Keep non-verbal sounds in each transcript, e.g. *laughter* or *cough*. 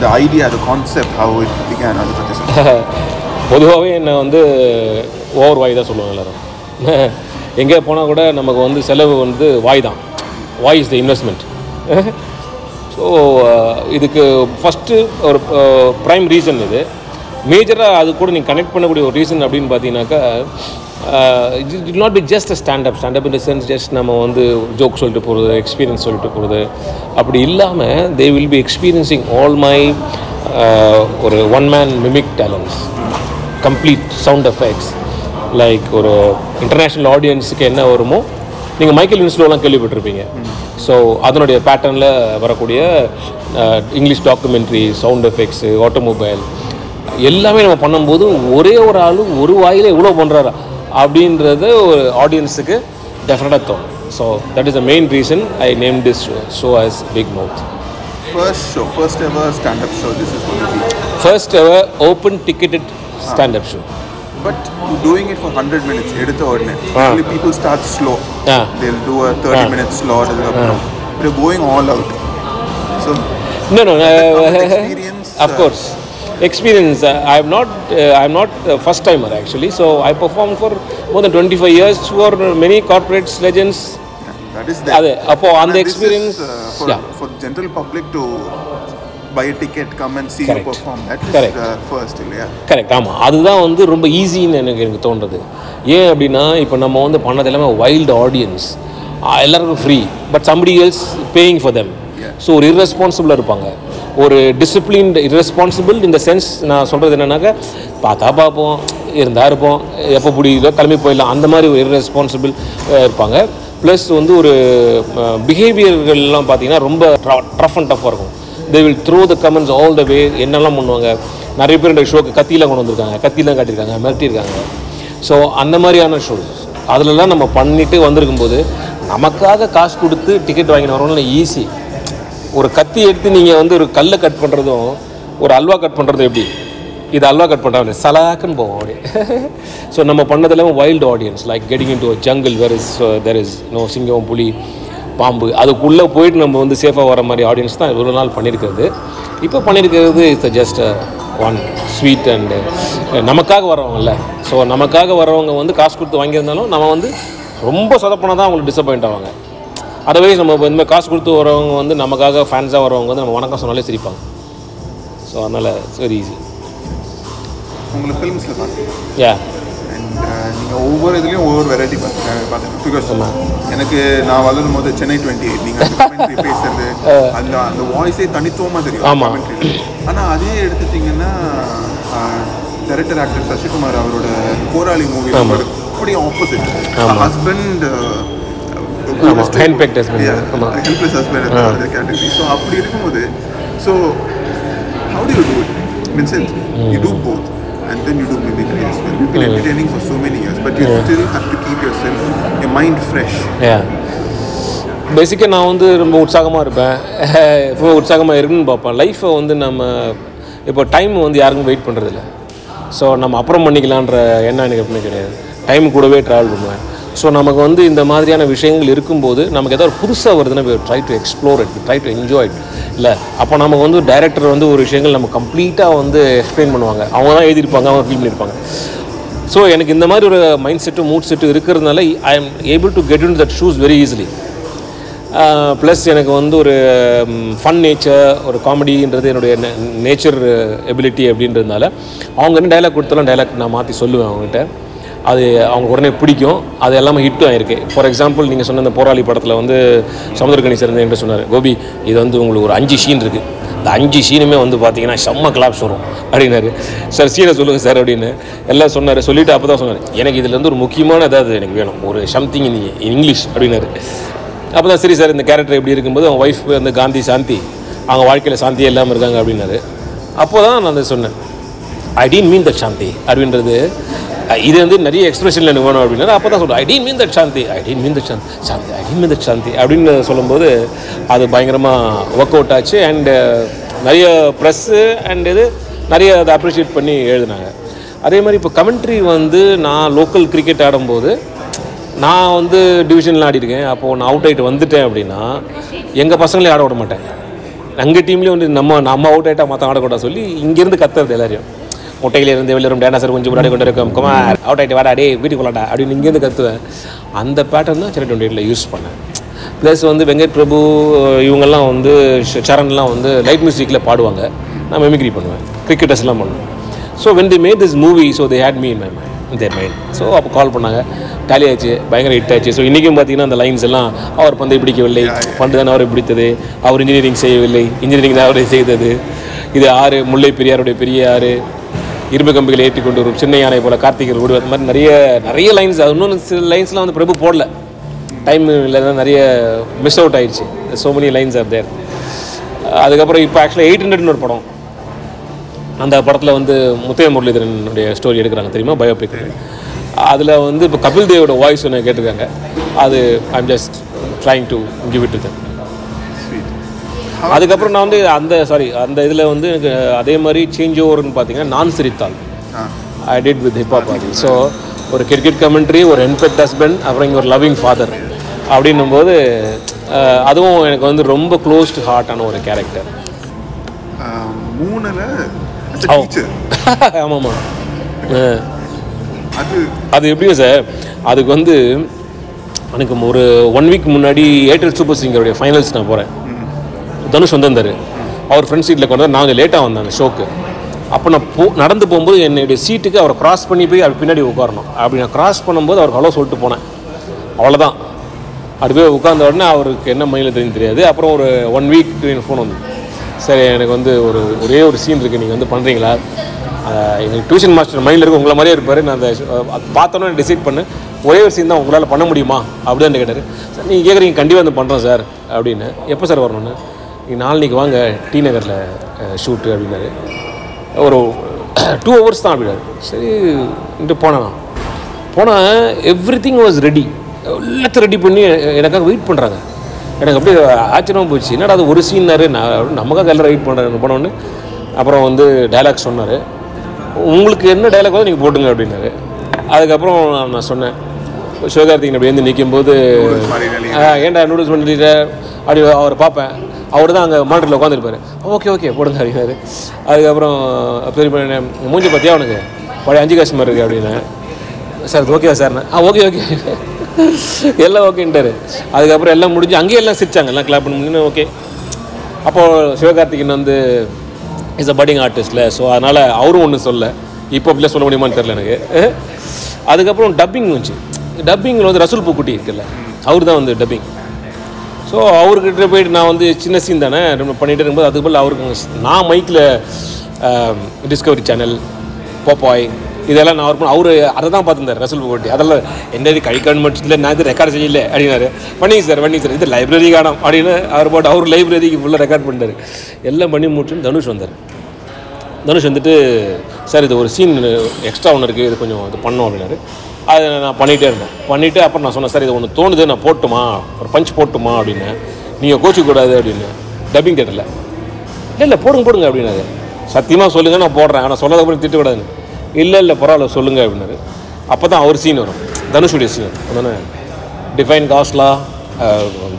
அந்த ஐடியா அந்த concept how it began அதை பற்றி பொதுவாகவே என்னை வந்து ஓவர் வாய் தான் சொல்லுவாங்க எல்லாரும். *laughs* எங்கே போனால் கூட நமக்கு வந்து செலவு வந்து வாய் தான். வாய் இஸ் த இன்வெஸ்ட்மெண்ட் ஸோ இதுக்கு ஃபஸ்ட்டு ஒரு uh, ப்ரைம் ரீசன் இது. மேஜராக அது கூட நீங்கள் கனெக்ட் பண்ணக்கூடிய ஒரு ரீசன் அப்படின்னு பார்த்தீங்கன்னாக்கா it it not be just stand up stand up in sense just நம்ம வந்து ஜோக் சொல்லிட்டு போகிறது எக்ஸ்பீரியன்ஸ் சொல்லிட்டு போகிறது அப்படி இல்லாமல் they will be experiencing all my ஒரு one man mimic talents complete sound effects like ஒரு இன்டர்நேஷ்னல் ஆடியன்ஸுக்கு என்ன வருமோ நீங்கள் மைக்கேல் இன்ஸ்டோலாம் கேள்விப்பட்டிருப்பீங்க. ஸோ அதனுடைய பேட்டர்னில் வரக்கூடிய English documentary sound effects automobile எல்லாமே நம்ம பண்ணும்போது ஒரே ஒரு ஆளு ஒரு வாயில் எவ்வளோ பண்ணுறாரா அப்படின்றது ஒரு ஆடியன்ஸுக்கு டெஃபினட்டாக தோணும் so that is the main reason I name this show as big mouth First show, first ever stand-up show. This is going to be. First ever open ticketed stand up show But doing it for 100 minutes, எடுத்த உடனே. Ah. Slow. Ah. They'll do a 30 Ah. minute slot. அதுக்கப்புறம் all out. So No, no. experience, of uh, course, experience. Uh, I am not. Uh, I am not a first timer actually. So I performed for more than 25 years for many corporates, legends. that is. அது அப்போ அந்த And is, experience. uh, for, yeah. for general public to buy a ticket, come and see Correct. you perform. That is Correct. uh, first, இல்லையா? Correct ஆமாம் அதுதான் வந்து ரொம்ப ஈஸின்னு எனக்கு எனக்கு தோன்றது ஏன் அப்படின்னா இப்போ நம்ம வந்து பண்ணது எல்லாமே வைல்டு ஆடியன்ஸ் எல்லாருக்கும் free but somebody else paying for them so ஒரு irresponsible இருப்பாங்க ஒரு டிசிப்ளின்ட் இரெஸ்பான்சிபிள் இந்த சென்ஸ் நான் சொல்கிறது என்னென்னாக்கா பார்த்தா பார்ப்போம் இருந்தால் இருப்போம் எப்போ பிடிக்குதோ கிளம்பி போயிடலாம் அந்த மாதிரி ஒரு இரெஸ்பான்சிபிள் இருப்பாங்க. ப்ளஸ் வந்து ஒரு பிஹேவியர்கள்லாம் பார்த்தீங்கன்னா ரொம்ப ட்ரஃப் அண்ட் டஃப்பாக இருக்கும். They will throw the comments all the way என்னெல்லாம் பண்ணுவாங்க? நிறைய பேர் இந்த ஷோக்கு கத்திலாம் கொண்டு வந்திருக்காங்க கத்திலாம் காட்டியிருக்காங்க மிரட்டியிருக்காங்க. ஸோ அந்த மாதிரியான ஷோஸ் அதிலலாம் நம்ம பண்ணிட்டு வந்திருக்கும்போது நமக்காக காசு கொடுத்து டிக்கெட் வாங்கிட்டு வரணும்னு ஈஸி ஒரு கத்தி எடுத்து நீங்கள் வந்து ஒரு கல்லை கட் பண்ணுறதும் ஒரு அல்வா கட் பண்ணுறதும் எப்படி? இது அல்வா கட் பண்ணுறாங்க சலாக்குன்னு போவோம் அப்படியே ஸோ *laughs* நம்ம பண்ணதெல்லாம் wild audience like getting into jungle where is there is no சிங்கம் புலி பாம்பு அதுக்குள்ளே போயிட்டு நம்ம வந்து சேஃபாக வர மாதிரி ஆடியன்ஸ் தான் இவ்வளோ நாள் பண்ணியிருக்கிறது. இப்போ பண்ணியிருக்கிறது it's just one sweet and நமக்காக வரவங்கல்ல ஸோ நமக்காக வரவங்க வந்து காசு கொடுத்து வாங்கியிருந்தாலும் நம்ம வந்து ரொம்ப சொதப்பினா தான் அவங்களுக்கு டிசப்பாயிண்ட் ஆவாங்க. அதர்வைஸ் நம்ம இந்த மாதிரி காசு கொடுத்து வரவங்க வந்து நமக்காக ஃபேன்ஸாக வரவங்க வந்து நம்ம வணக்கம் சொன்னாலே சிரிப்பாங்க. ஸோ அதனால் இட்ஸ் வெரி ஈஸி உங்களை ஃபிலிம்ஸில் பார்த்தேன் யா அண்ட் நீங்கள் ஒவ்வொரு இதுலேயும் ஒவ்வொரு வெரைட்டி பார்த்தேன் பிகாஸ் எனக்கு நான் வளரும் போது சென்னை டுவெண்ட்டி எயிட் நீங்கள் பேசுறது *laughs* அந்த அந்த வாய்ஸே தனித்துவமாக தெரியும். ஆமா. ஆனால் அதே எடுத்துட்டிங்கன்னா டைரக்டர் ஆக்டர் சசிகுமார் அவரோட போராளி மூவி அப்படி ஆப்போசிட் ஹஸ்பண்ட் ஆமா. ஹெல்ப்லெஸ் ஹஸ்பண்ட் கேட்டகரி ஸோ அப்படி இருக்கும்போது so how do you do it means you do both and then you do mimicry as well. You've been entertaining for so many years, but you still have to keep yourself, your mind fresh. Yeah பேசிக்காக நான் வந்து ரொம்ப உற்சாகமாக இருப்பேன். *laughs* எப்போ உற்சாகமாக இருக்குன்னு பார்ப்பேன். லைஃப்பை வந்து நம்ம இப்போ டைம் வந்து யாருக்கும் வெயிட் பண்ணுறதில்ல ஸோ நம்ம அப்புறம் பண்ணிக்கலான்ற எண்ணம் எனக்கு எப்பவுமே கிடையாது. டைம் கூடவே ட்ராவல் பண்ணுவேன். ஸோ நமக்கு வந்து இந்த மாதிரியான விஷயங்கள் இருக்கும்போது நமக்கு ஏதாவது புதுசாக வருதுன்னா try to explore it try to enjoy it இல்லை அப்போ நமக்கு வந்து டைரக்டர் வந்து ஒரு விஷயங்கள் நம்ம கம்ப்ளீட்டாக வந்து எக்ஸ்பிளைன் பண்ணுவாங்க. அவங்க தான் எழுதியிருப்பாங்க அவங்க ஃபீல் பண்ணியிருப்பாங்க ஸோ எனக்கு இந்த மாதிரி ஒரு மைண்ட் செட்டு மூட் செட்டு இருக்கிறதுனால I am able to get in that shoes very easily plus எனக்கு வந்து ஒரு ஃபன் நேச்சர் ஒரு காமெடின்றது என்னுடைய நேச்சர் எபிலிட்டி அப்படின்றதுனால அவங்க என்ன டைலாக் கொடுத்தாலும் டைலாக் நான் மாற்றி சொல்லுவேன் அவங்ககிட்ட. அது அவங்க உடனே பிடிக்கும். அது எல்லாமே ஹிட்டும் ஆகிருக்கு ஃபார் எக்ஸாம்பிள் நீங்கள் சொன்ன இந்த போராளி படத்தில் வந்து சமுதிரக்கணி சேர்ந்து என்கிட்ட சொன்னார். கோபி இது வந்து உங்களுக்கு ஒரு அஞ்சு ஷீன் இருக்குது இந்த அஞ்சு சீனுமே வந்து பார்த்தீங்கன்னா செம்ம கிளாப்ஸ் வரும். அப்படின்னாரு. சார் சீனை சொல்லுங்கள் சார் அப்படின்னு. எல்லாம் சொன்னார். சொல்லிவிட்டு அப்போ தான் சொன்னார். எனக்கு இதுலேருந்து ஒரு முக்கியமான ஏதாவது எனக்கு வேணும். ஒரு சம்திங் இன் இங்கிலீஷ் அப்படின்னாரு. அப்போ தான் சரி சார் இந்த கேரக்டர் எப்படி இருக்கும்போது அவங்க ஒய்ஃப் வந்து காந்தி சாந்தி. அவங்க வாழ்க்கையில் சாந்தியே இல்லாமல் இருக்காங்க அப்படின்னாரு. அப்போ தான் நான் அதை சொன்னேன். ஐ டீன் மீன் தட் சாந்தி அப்படின்றது இது வந்து நிறைய எக்ஸ்பிரஷனில் எனக்கு வேணும் அப்போ தான் சொல்கிறேன் I didn't mean that Shanti I didn't mean that Shanti Shanti I didn't mean that Shanti அப்படின்னு சொல்லும்போது அது பயங்கரமாக ஒர்க் அவுட் ஆச்சு. அண்டு நிறைய ப்ரெஸ்ஸு அண்ட் இது நிறைய அதை அப்ரிஷியேட் பண்ணி எழுதினாங்க. அதே மாதிரி இப்போ கமெண்ட்ரி வந்து நான் லோக்கல் கிரிக்கெட் ஆடும்போது நான் வந்து டிவிஷனில் ஆடிருக்கேன். அப்போது நான் அவுட் ஆகிட்டு வந்துட்டேன் அப்படின்னா எங்கள் பசங்களே ஆட விட மாட்டேன். எங்கள் டீம்லேயும் வந்து நம்ம நம்ம அவுட் ஆகிட்டா மற்ற ஆடக்கூடாது சொல்லி இங்கேருந்து கத்துறது எல்லாரையும். முட்டையில இருந்து வெளியிலும் டேனாசர் கொஞ்சம் முன்னாடி கொண்டு இருக்கும் குமார் அவுட் ஆகிட்டு வாடா டே வீட்டுக்குள்ளாடா அப்படின்னு இங்கேருந்து கத்துவேன். அந்த பேட்டர்ன் தான் சென்னை டுவெண்ட்டி எயிட்டில் யூஸ் பண்ணேன். ப்ளஸ் வந்து வெங்கட் பிரபு இவங்கெல்லாம் வந்து சரண்லாம் வந்து லைட் மியூசிக்கில் பாடுவாங்க. நான் மெமிக்ரி பண்ணுவேன். கிரிக்கெட்டர்ஸ்லாம் பண்ணுவேன். So when the made this movie so they had me in my mind their mind so அப்போ கால் பண்ணாங்க. டேலி ஆச்சு பயங்கர ஹிட் ஆச்சு. ஸோ இன்றைக்கும் பார்த்தீங்கன்னா அந்த லைன்ஸ் எல்லாம் அவர் பந்தை பிடிக்கவில்லை. பந்து தான் அவரை பிடித்தது. அவர் இன்ஜினியரிங் செய்யவில்லை. இன்ஜினியரிங் தான் அவரை செய்தது. இது ஆறு முல்லை பெரியாருடைய பெரிய ஆறு. இரும்பு கம்பிகளை ஏற்றி கொண்டு வரும் சின்ன யானை போல கார்த்திகர் ஓடுவது. மாதிரி நிறைய நிறைய லைன்ஸ் இன்னொன்று சில லைன்ஸ்லாம் வந்து பிரபு போடல. டைம் இல்லை நிறைய மிஸ் அவுட் ஆயிடுச்சு. So many lines are there அதுக்கப்புறம் இப்போ ஆக்சுவலாக எயிட் ஹண்ட்ரட்னு ஒரு படம். அந்த படத்தில் வந்து முத்தைய முரளிதரனுடைய ஸ்டோரி எடுக்கிறாங்க தெரியுமா? பயோபிக் அதில் வந்து இப்போ கபில் தேவோட வாய்ஸ் ஒன்று கேட்டிருக்காங்க. அது I'm just trying to give it to அதுக்கப்புறம் நான் வந்து அந்த சாரி அந்த இதில் வந்து எனக்கு அதே மாதிரி சேஞ்ச் ஓவர்னு பார்த்தீங்கன்னா நான் சிரித்தாள். I did with hip hop Aadhi so ஒரு கிரிக்கெட் கமெண்ட்ரி ஒரு என்பெக்ட் ஹஸ்பண்ட் அப்புறம் இங்கே ஒரு லவ்விங் ஃபாதர் அப்படின்னும்போது அதுவும் எனக்கு வந்து ரொம்ப க்ளோஸ் டு ஹார்ட்டான ஒரு கேரக்டர் மூணுல *laughs* ஆமாம்மா. அது அது எப்படியும் சார் அதுக்கு வந்து எனக்கு ஒரு ஒன் வீக் முன்னாடி ஏர்டெல் சூப்பர் சிங்கருடைய ஃபைனல்ஸ் நான் போகிறேன் தனுஷ் வந்திருந்தார் அவர் ஃப்ரெண்ட் சீட்டில் கொண்டு வந்து நான் லேட்டாக வந்தேன் அந்த ஷோக்கு அப்போ நான் போ நடந்து போகும்போது என்னுடைய சீட்டுக்கு அவரை கிராஸ் பண்ணி போய் அவர் பின்னாடி உட்காரணும். அப்படி நான் கிராஸ் பண்ணும்போது அவருக்கு ஹலோ சொல்லிட்டு போனேன். அவ்வளோதான் அப்படி போய் உட்கார்ந்த உடனே அவருக்கு என்ன மைண்டில் தெரியும் தெரியாது. அப்புறம் ஒரு ஒன் வீக் எனக்கு ஃபோன் வந்து சரி எனக்கு வந்து ஒரு ஒரே ஒரு சீன் இருக்குது நீங்கள் வந்து பண்ணுறீங்களா எங்கள் டியூஷன் மாஸ்டர் மைண்டில் இருக்க உங்களை மாதிரியே இருப்பார். நான் அந்த பார்த்தோன்னே டிசைட் பண்ணு. ஒரே ஒரு சீன் தான் உங்களால் பண்ண முடியுமா? அப்படின்னு கேட்டார். சார் நீங்கள் கேட்குறீங்க கண்டிப்பாக வந்து பண்ணுறோம் சார். அப்படின்னு. எப்போ சார் வரணும்னு? நாளைக்கு வாங்க டி நகரில் ஷூட்டு அப்படின்னாரு. ஒரு *clears throat* டூ ஹவர்ஸ் தான் அப்படின்னாரு. சரி போனேன். நான் போனால் எவ்ரி திங் வாஸ் ரெடி எல்லாத்தையும் ரெடி பண்ணி எனக்காக வெயிட் பண்ணுறாங்க எனக்கு அப்படியே ஆச்சரியமாக போச்சு. என்னடா அது ஒரு சீன்னாரு நான் நமக்காக எல்லாம் வெயிட் பண்ணுறேன் போனோன்னு அப்புறம் வந்து டைலாக் சொன்னார். உங்களுக்கு என்ன டைலாக் வந்து நீங்கள் போட்டுங்க அப்படின்னாரு. அதுக்கப்புறம் நான் சொன்னேன். சிவகார்த்திகன் அப்படி வந்து நிற்கும்போது ஏன்டா நூடுல்ஸ் பண்ணிட்டு அப்படி அவரை பார்ப்பேன். அவர் தான் அங்கே மானிட்டரில் உட்காந்துருப்பாரு ஓகே ஓகே போடுங்க அப்படின்னாரு. அதுக்கப்புறம் பெரிய பையன், மூஞ்சி பார்த்தியா அவனுக்கு பழைய அஞ்சு காசு மாதிரி இருக்குது அப்படின்னு. சார் ஓகேவா சார்? ஆ ஓகே ஓகே. எல்லாம் ஓகேன்ட்டாரு அதுக்கப்புறம் எல்லாம் முடிஞ்சு அங்கேயே எல்லாம் சிரிச்சாங்க. எல்லாம் கிளாப் பண்ணி ஓகே. அப்போது சிவகார்த்திகேயன் வந்து இஸ் அ பட்டிங் ஆர்டிஸ்டில் ஸோ அதனால் அவரும் ஒன்றும் சொல்ல இப்போ அப்படிலாம் சொல்ல முடியுமான்னு தெரில எனக்கு. அதுக்கப்புறம் டப்பிங் வந்துச்சு. டப்பிங்கில் வந்து ரசூல் பூக்குட்டி இருக்குல்ல அவர் தான் வந்து டப்பிங் ஸோ அவர்கிட்ட போயிட்டு நான் வந்து சின்ன சீன் தானே நம்ம பண்ணிகிட்டு இருக்கும்போது அதுக்கு பதில் அவருக்கு நான் மைக்கில் டிஸ்கவரி சேனல் போப்பாய் இதெல்லாம் நான் அவர் பண்ண அவர் அதை தான் பார்த்துருந்தார் ரசூல் போட்டி அதெல்லாம் என்ன இது கை மட்டும் இல்லை நான் இது ரெக்கார்ட் செய்யல அப்படின்னாரு. பண்ணிங்க சார் பண்ணிங்க சார் இது லைப்ரரி காணும் அப்படின்னு அவர் போட்டு அவர் லைப்ரரிக்கு ஃபுல்லாக ரெக்கார்ட் பண்ணிட்டார். எல்லாம் பண்ணி முடிச்சுன்னு தனுஷ் வந்தார். தனுஷ் வந்துட்டு சார் இது ஒரு சீன் எக்ஸ்ட்ரா ஒன்று இருக்குது இது கொஞ்சம் இது பண்ணோம் அப்படின்னாரு. அதை நான் பண்ணிகிட்டே இருந்தேன். பண்ணிவிட்டு அப்புறம் நான் சொன்னேன் சார் இது ஒன்று தோணுது நான் போட்டுமா? ஒரு பஞ்ச் போட்டுமா? அப்படின்னு. நீங்கள் கோச்சிக்கூடாது அப்படின்னு. டப்பிங் தேட்டரில் இல்லை இல்லை போடுங்க போடுங்க அப்படின்னாரு. சத்தியமாக சொல்லுங்கள் நான் போடுறேன். ஆனால் சொல்லாத அப்புறம் திட்டக்கூடாதுன்னு. இல்லை இல்லை பரவாயில்ல சொல்லுங்கள் அப்படின்னாரு. அப்போ தான் அவர் சீன் வரும். தனுஷுடைய சீன் வரும். டிஃபைன் காஸ்லா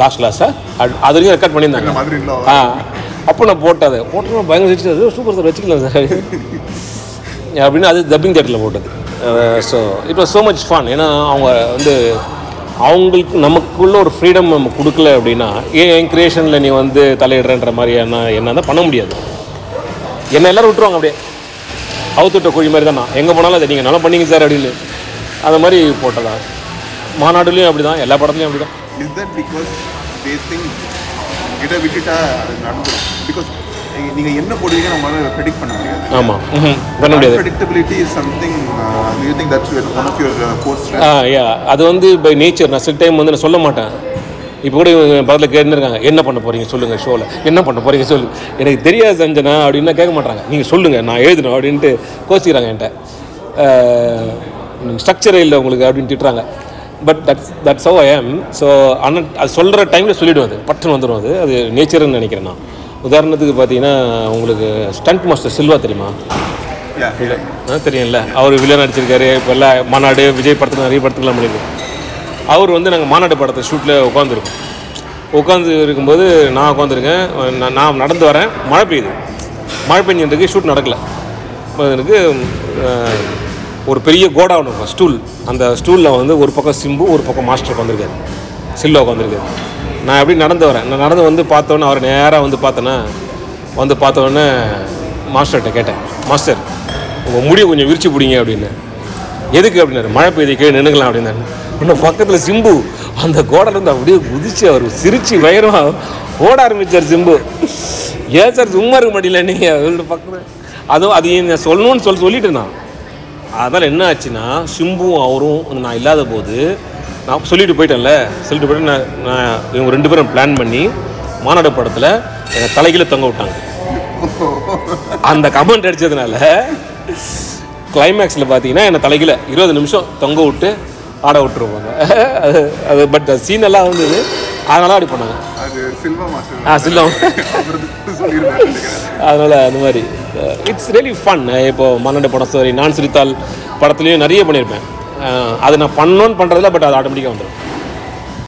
காஸ்லா சார் அது வரைக்கும் ரெக்கார்ட் பண்ணியிருந்தாங்க. ஆ அப்போ நான் போட்டது. போட்டோம் பயங்கர வச்சுட்டு சூப்பர் சார் வச்சுக்கலாம் சார் *laughs* அப்படின்னு அது டப்பிங் தேட்டரில் போட்டது. So it was so much fun ஏன்னா அவங்க வந்து அவங்களுக்கு நமக்குள்ள ஒரு ஃப்ரீடம் நம்ம கொடுக்கல அப்படின்னா ஏன் என் கிரியேஷனில் நீ வந்து தலையிடுறன்ற மாதிரி என்ன என்ன தான் பண்ண முடியாது. என்ன எல்லோரும் விட்டுருவாங்க அப்படியே. அவுத்துட்ட குழி மாதிரி தான்? நான் எங்கே போனாலும் அதை நீங்கள் நல்லா பண்ணிங்க சார் அப்படின்னு. அந்த மாதிரி போட்டதா? மாநாடுலேயும் அப்படி தான் எல்லா படத்துலையும் அப்படி தான் இஸ் தட் பிகாஸ் பேசிங் கிட்ட விட்டுட்டா அது நடந்துடும் பிகாஸ் நீங்கள் என்ன போடுவீங்கன்னு உங்களால் ப்ரெடிக்ட் பண்ண முடியாது. ஆமாம் பண்ண முடியாது. Do you think that's one of your uh, core strengths ah yeah அது வந்து பை நேச்சர் நான் சில டைம் வந்து நான் சொல்ல மாட்டேன். இப்போ கூட இவங்க பக்கத்தில் கேட்டுருக்காங்க என்ன பண்ண போறீங்க? சொல்லுங்க ஷோவில் என்ன பண்ண போறீங்க? சொல்லு. எனக்கு தெரியாது சஞ்சனா அப்படின்னா கேட்க மாட்டாங்க. நீங்கள் சொல்லுங்கள் நான் எழுதணும் அப்படின்ட்டு கோச்சிக்கிறாங்க என்கிட்ட. ஸ்ட்ரக்சரே இல்லை உங்களுக்கு அப்படின்னு திட்டுறாங்க. But that's that's how I am so ஆனால் அது சொல்கிற டைமில் சொல்லிவிடும் அது. பட்டுன்னு வந்துடும் அது. அது நேச்சர்னு நினைக்கிறேன் நான். உதாரணத்துக்கு பார்த்தீங்கன்னா உங்களுக்கு ஸ்டண்ட் மாஸ்டர் சில்வா தெரியுமா? ஆ, தெரியும்ல. அவர் வில்லன் நடிச்சிருக்காரு இப்போ எல்லாம் மாநாடு விஜய் படத்தில் நிறைய படத்துக்குலாம் பண்ணியிருக்கோம் அவர் வந்து நாங்கள் மாநாடு படத்தை ஷூட்டில் உட்காந்துருக்கோம் உட்காந்து இருக்கும்போது நான் உட்காந்துருக்கேன் நான் நான் நடந்து வரேன். மழை பெய்யுது. மழை பெஞ்சதுக்கு ஷூட் நடக்கலை. எனக்கு ஒரு பெரிய கோடா ஒன்று இருக்கும் ஸ்டூல் அந்த ஸ்டூலில் வந்து ஒரு பக்கம் சிம்பு ஒரு பக்கம் மாஸ்டர் உட்காந்துருக்காரு சில்லா உட்காந்துருக்காரு நான் எப்படி நடந்து வரேன்? நான் நடந்து வந்து பார்த்தோன்னே அவரை நேராக வந்து பார்த்தேன்னா வந்து பார்த்தோன்னே மாஸ்டர்கிட்ட கேட்டேன். மாஸ்டர் உங்கள் முடியை கொஞ்சம் விரிச்சு பிடிங்க அப்படின்னு. எதுக்கு? அப்படின்னாரு. மழை பெய்யுது கீழே நின்றுக்கலாம் அப்படின்னாரு. இன்னும் பக்கத்தில் சிம்பு அந்த கோடலேருந்து அப்படியே குதிச்சு அவர் சிரிச்சு வயிறும் ஓட ஆரம்பித்தார் சிம்பு. ஏன் சார் சும்மா இருக்க மாட்டீங்களா நீங்கள் அவரோட பக்கத்தில். அதுவும் அது நான் சொல்லணும்னு சொல்லி சொல்லிட்டு நான் அதனால் என்ன ஆச்சுன்னா சிம்புவும் அவரும் நான் இல்லாத போது நான் சொல்லிட்டு போயிட்டேன்ல. சொல்லிட்டு போயிட்டு நான் நான் இவங்க ரெண்டு பேரும் பிளான் பண்ணி மாநாடு படத்தில் என்னை தலைகீழ தொங்க விட்டாங்க. அந்த கமெண்ட் அடிச்சதுனால கிளைமேக்ஸில் பார்த்தீங்கன்னா என்னை தலைகீழ இருபது நிமிஷம் தொங்க விட்டு ஆட விட்டுருவாங்க. அது அது பட் சீன் எல்லாம் வந்தது அதனால அப்படி பண்ணாங்க. ஆ நினைக்கிறேன். அதனால் அந்த மாதிரி. இட்ஸ் ரியலி ஃபன் இப்போ மன்னண்ட படம் சாரி நான் சிரித்தால் படத்துலேயும் நிறைய பண்ணியிருப்பேன். அது நான் பண்ணணும்னு பண்ணுறதில்ல பட் அது ஆட்டோமேட்டிக்காக வந்துடும்